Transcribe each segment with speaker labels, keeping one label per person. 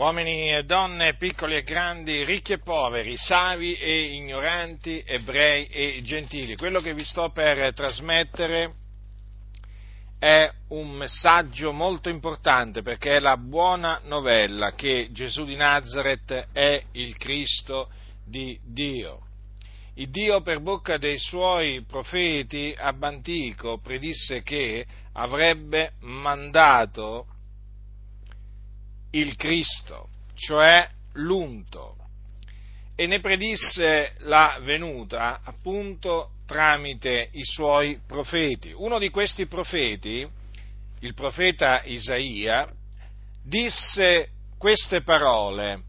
Speaker 1: uomini e donne, piccoli e grandi, ricchi e poveri, savi e ignoranti, ebrei e gentili. Quello che vi sto per trasmettere è un messaggio molto importante perché è la buona novella che Gesù di Nazareth è il Cristo di Dio. Il Dio per bocca dei suoi profeti ab antico predisse che avrebbe mandato il Cristo, cioè l'unto, e ne predisse la venuta appunto tramite i suoi profeti. Uno di questi profeti, il profeta Isaia, disse queste parole,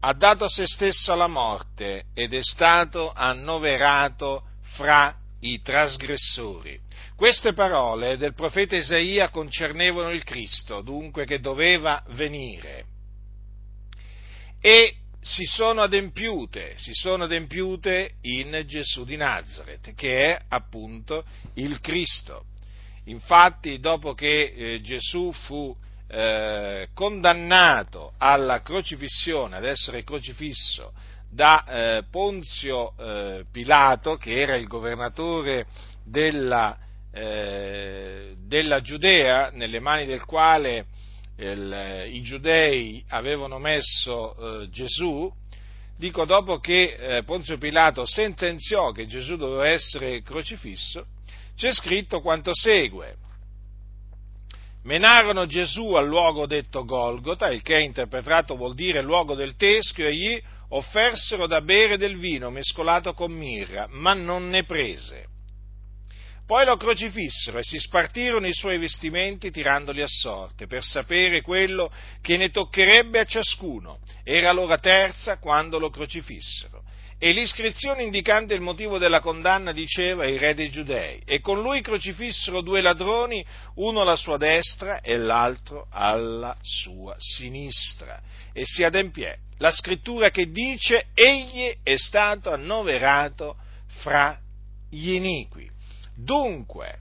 Speaker 1: ha dato se stesso alla morte ed è stato annoverato fra i trasgressori. Queste parole del profeta Isaia concernevano il Cristo, dunque che doveva venire. E si sono adempiute, si sono adempiute in Gesù di Nazareth, che è appunto il Cristo. Infatti, dopo che eh, Gesù fu eh, condannato alla crocifissione, ad essere crocifisso da eh, Ponzio eh, Pilato, che era il governatore della eh, della Giudea, nelle mani del quale il, i giudei avevano messo eh, Gesù, dico dopo che eh, Ponzio Pilato sentenziò che Gesù doveva essere crocifisso, c'è scritto quanto segue. Menarono Gesù al luogo detto Golgota, il che interpretato vuol dire luogo del teschio, e gli offersero da bere del vino mescolato con mirra, ma non ne prese. Poi lo crocifissero e si spartirono i suoi vestimenti tirandoli a sorte, per sapere quello che ne toccherebbe a ciascuno. Era l'ora terza quando lo crocifissero. E l'iscrizione indicante il motivo della condanna diceva il re dei giudei. E con lui crocifissero due ladroni, uno alla sua destra e l'altro alla sua sinistra. E si adempiè la scrittura che dice egli è stato annoverato fra gli iniqui. Dunque,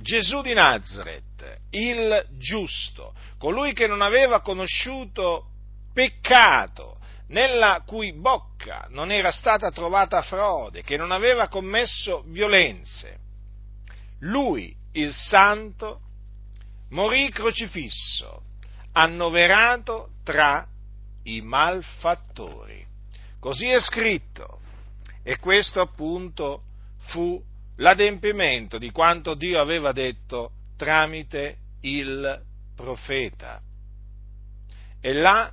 Speaker 1: Gesù di Nazareth, il giusto, colui che non aveva conosciuto peccato, nella cui bocca non era stata trovata frode, che non aveva commesso violenze, lui, il santo, morì crocifisso, annoverato tra i malfattori. Così è scritto. E questo appunto fu l'adempimento di quanto Dio aveva detto tramite il profeta. E là,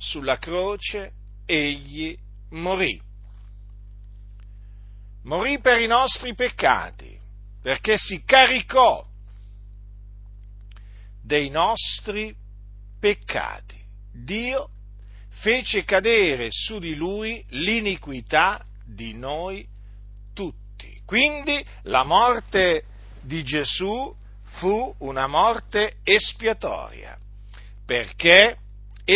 Speaker 1: sulla croce, egli morì. Morì per i nostri peccati, perché si caricò dei nostri peccati. Dio fece cadere su di lui l'iniquità di noi quindi la morte di Gesù fu una morte espiatoria, perché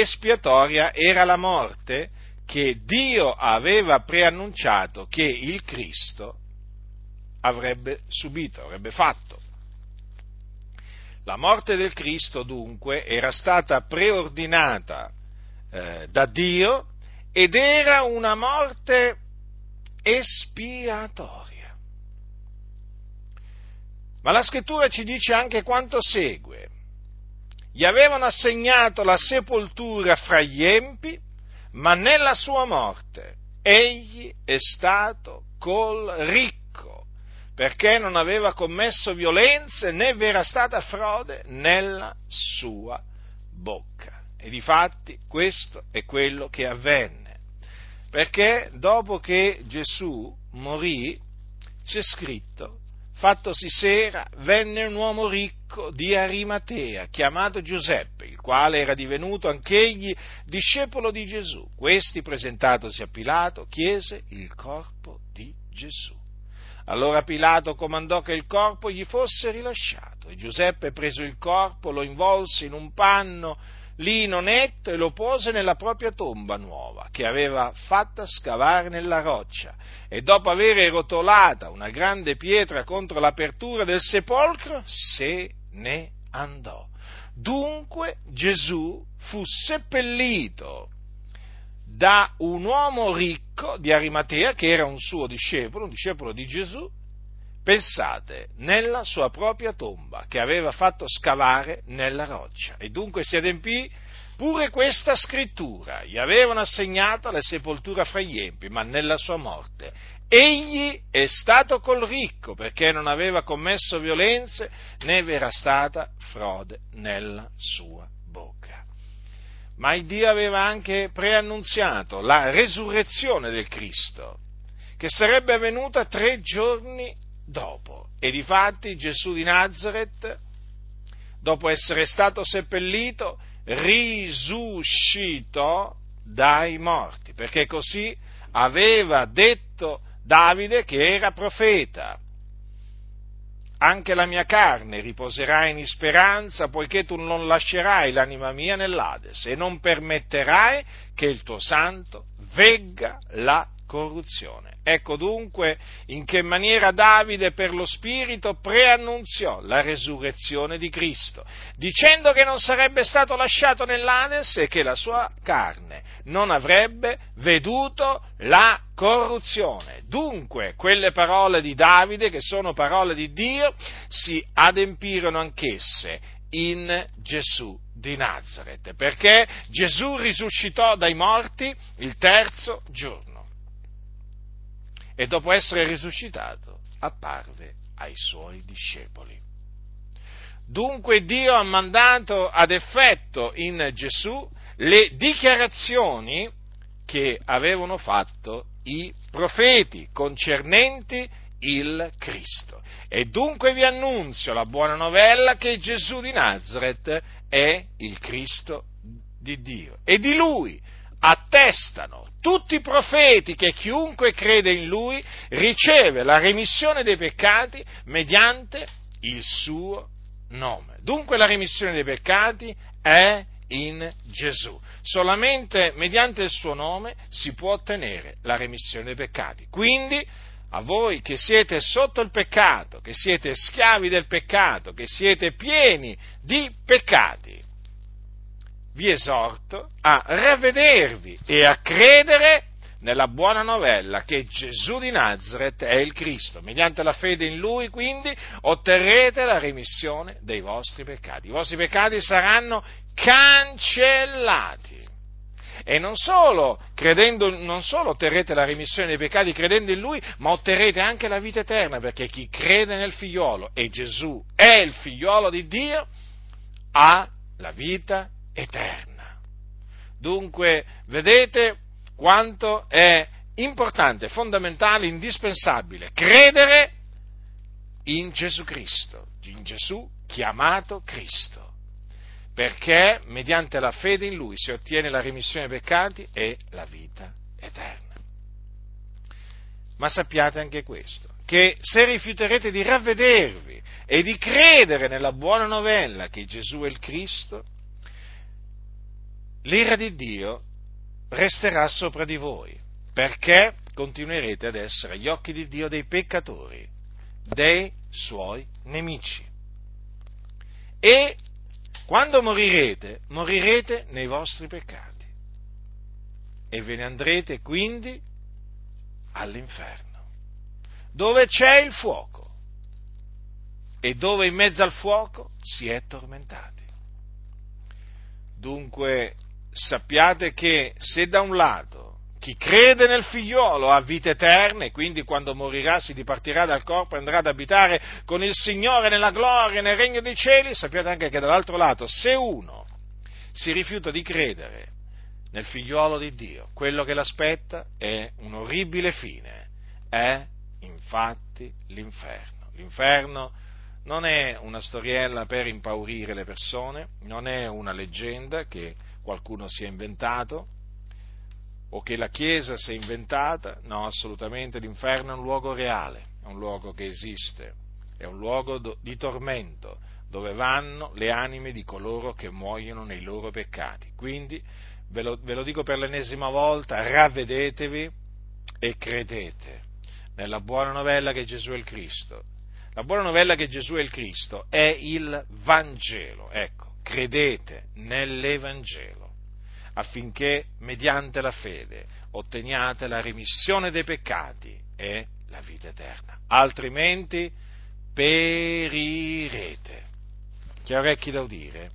Speaker 1: espiatoria era la morte che Dio aveva preannunciato che il Cristo avrebbe subito, avrebbe fatto. La morte del Cristo dunque era stata preordinata eh, da Dio ed era una morte espiatoria. Ma la scrittura ci dice anche quanto segue. Gli avevano assegnato la sepoltura fra gli empi, ma nella sua morte egli è stato col ricco, perché non aveva commesso violenze né vi era stata frode nella sua bocca. E difatti questo è quello che avvenne, perché dopo che Gesù morì, c'è scritto fattosi sera, venne un uomo ricco di Arimatea, chiamato Giuseppe, il quale era divenuto anch'egli discepolo di Gesù. Questi, presentatosi a Pilato, chiese il corpo di Gesù. Allora Pilato comandò che il corpo gli fosse rilasciato e Giuseppe, preso il corpo, lo involse in un panno lino netto e lo pose nella propria tomba nuova, che aveva fatta scavare nella roccia, e dopo aver rotolata una grande pietra contro l'apertura del sepolcro, se ne andò. Dunque Gesù fu seppellito da un uomo ricco di Arimatea che era un suo discepolo, un discepolo di Gesù, pensate, nella sua propria tomba che aveva fatto scavare nella roccia. E dunque si adempì pure questa scrittura, gli avevano assegnato la sepoltura fra gli empi, ma nella sua morte. Egli è stato col ricco perché non aveva commesso violenze né era stata frode nella sua bocca ma il Dio aveva anche preannunziato la resurrezione del Cristo, che sarebbe avvenuta tre giorni dopo. E difatti Gesù di Nazareth, dopo essere stato seppellito, risuscitò dai morti, perché così aveva detto Davide che era profeta anche la mia carne riposerà in speranza, poiché tu non lascerai l'anima mia nell'Ades e non permetterai che il tuo santo vegga la corruzione. Ecco dunque in che maniera Davide per lo Spirito preannunziò la resurrezione di Cristo, dicendo che non sarebbe stato lasciato nell'Ades e che la sua carne non avrebbe veduto la corruzione. Dunque quelle parole di Davide, che sono parole di Dio, si adempirono anch'esse in Gesù di Nazareth, perché Gesù risuscitò dai morti il terzo giorno e dopo essere risuscitato apparve ai suoi discepoli. Dunque Dio ha mandato ad effetto in Gesù le dichiarazioni che avevano fatto i profeti concernenti il Cristo. E dunque vi annunzio la buona novella che Gesù di Nazareth è il Cristo di Dio e di lui attestano tutti i profeti che chiunque crede in lui riceve la remissione dei peccati mediante il suo nome. Dunque la remissione dei peccati è in Gesù. Solamente mediante il suo nome si può ottenere la remissione dei peccati. Quindi a voi che siete sotto il peccato, che siete schiavi del peccato, che siete pieni di peccati, vi esorto a ravvedervi e a credere nella buona novella che Gesù di Nazareth è il Cristo. Mediante la fede in Lui, quindi, otterrete la remissione dei vostri peccati. I vostri peccati saranno cancellati. E non solo, credendo, non solo otterrete la remissione dei peccati credendo in Lui, ma otterrete anche la vita eterna, perché chi crede nel figliolo, e Gesù è il figliolo di Dio, ha la vita eterna. Dunque, vedete quanto è importante, fondamentale, indispensabile credere in Gesù Cristo, in Gesù chiamato Cristo, perché mediante la fede in Lui si ottiene la remissione dei peccati e la vita eterna. Ma sappiate anche questo, che se rifiuterete di ravvedervi e di credere nella buona novella che Gesù è il Cristo, l'ira di Dio resterà sopra di voi, perché continuerete ad essere agli occhi di Dio dei peccatori, dei suoi nemici. E quando morirete, morirete nei vostri peccati e ve ne andrete quindi all'inferno, dove c'è il fuoco e dove in mezzo al fuoco si è tormentati. Dunque sappiate che se da un lato chi crede nel figliolo ha vita eterna e quindi quando morirà si dipartirà dal corpo e andrà ad abitare con il Signore nella gloria, nel regno dei cieli, sappiate anche che dall'altro lato se uno si rifiuta di credere nel figliolo di Dio, quello che l'aspetta è un orribile fine, è infatti l'inferno. L'inferno non è una storiella per impaurire le persone, non è una leggenda che qualcuno si è inventato o che la Chiesa si è inventata, no, assolutamente l'inferno è un luogo reale, è un luogo che esiste, è un luogo di tormento dove vanno le anime di coloro che muoiono nei loro peccati. Quindi ve lo, ve lo dico per l'ennesima volta, ravvedetevi e credete nella buona novella che Gesù è il Cristo. La buona novella che Gesù è il Cristo è il Vangelo, ecco credete nell'Evangelo, affinché mediante la fede otteniate la remissione dei peccati e la vita eterna. Altrimenti perirete. Chi ha orecchi da udire,